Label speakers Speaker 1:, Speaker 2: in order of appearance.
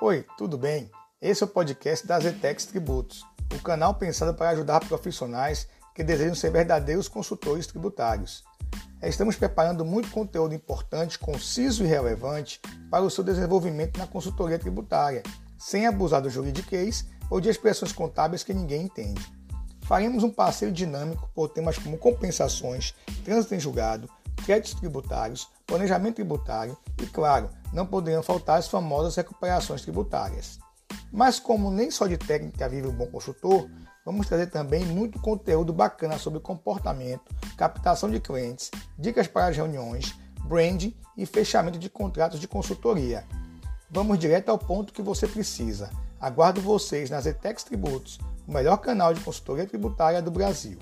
Speaker 1: Oi, tudo bem? Esse é o podcast da Zetex Tributos, o canal pensado para ajudar profissionais que desejam ser verdadeiros consultores tributários. Estamos preparando muito conteúdo importante, conciso e relevante para o seu desenvolvimento na consultoria tributária, sem abusar do juridiquês ou de expressões contábeis que ninguém entende. Faremos um passeio dinâmico por temas como compensações, trânsito em julgado, créditos tributários, planejamento tributário e, claro, não poderiam faltar as famosas recuperações tributárias. Mas como nem só de técnica vive um bom consultor, vamos trazer também muito conteúdo bacana sobre comportamento, captação de clientes, dicas para as reuniões, branding e fechamento de contratos de consultoria. Vamos direto ao ponto que você precisa. Aguardo vocês nas Etex Tributos, o melhor canal de consultoria tributária do Brasil.